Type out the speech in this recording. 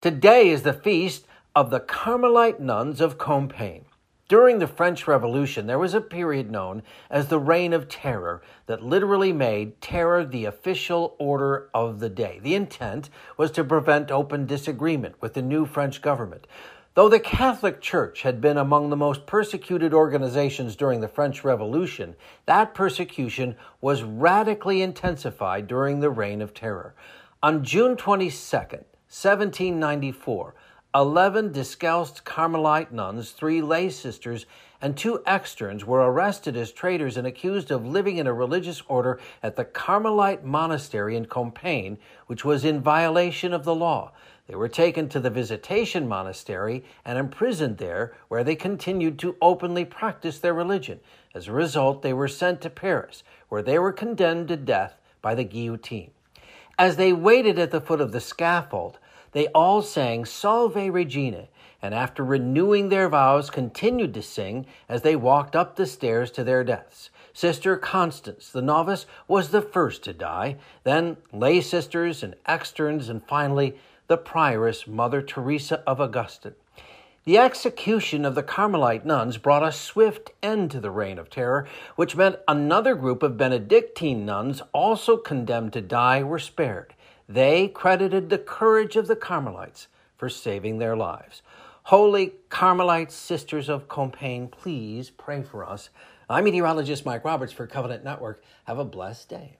Today is the feast of the Carmelite nuns of Compiègne. During the French Revolution, there was a period known as the Reign of Terror that literally made terror the official order of the day. The intent was to prevent open disagreement with the new French government. Though the Catholic Church had been among the most persecuted organizations during the French Revolution, that persecution was radically intensified during the Reign of Terror. On June 22nd, 1794, 11 discalced Carmelite nuns, three lay sisters, and two externs were arrested as traitors and accused of living in a religious order at the Carmelite monastery in Compiègne, which was in violation of the law. They were taken to the Visitation Monastery and imprisoned there, where they continued to openly practice their religion. As a result, they were sent to Paris, where they were condemned to death by the guillotine. As they waited at the foot of the scaffold, they all sang Salve Regina, and after renewing their vows, continued to sing as they walked up the stairs to their deaths. Sister Constance, the novice, was the first to die, then lay sisters and externs, and finally the prioress, Mother Teresa of Augustine. The execution of the Carmelite nuns brought a swift end to the reign of terror, which meant another group of Benedictine nuns, also condemned to die, were spared. They credited the courage of the Carmelites for saving their lives. Holy Carmelite Sisters of Compiègne, please pray for us. I'm meteorologist Mike Roberts for Covenant Network. Have a blessed day.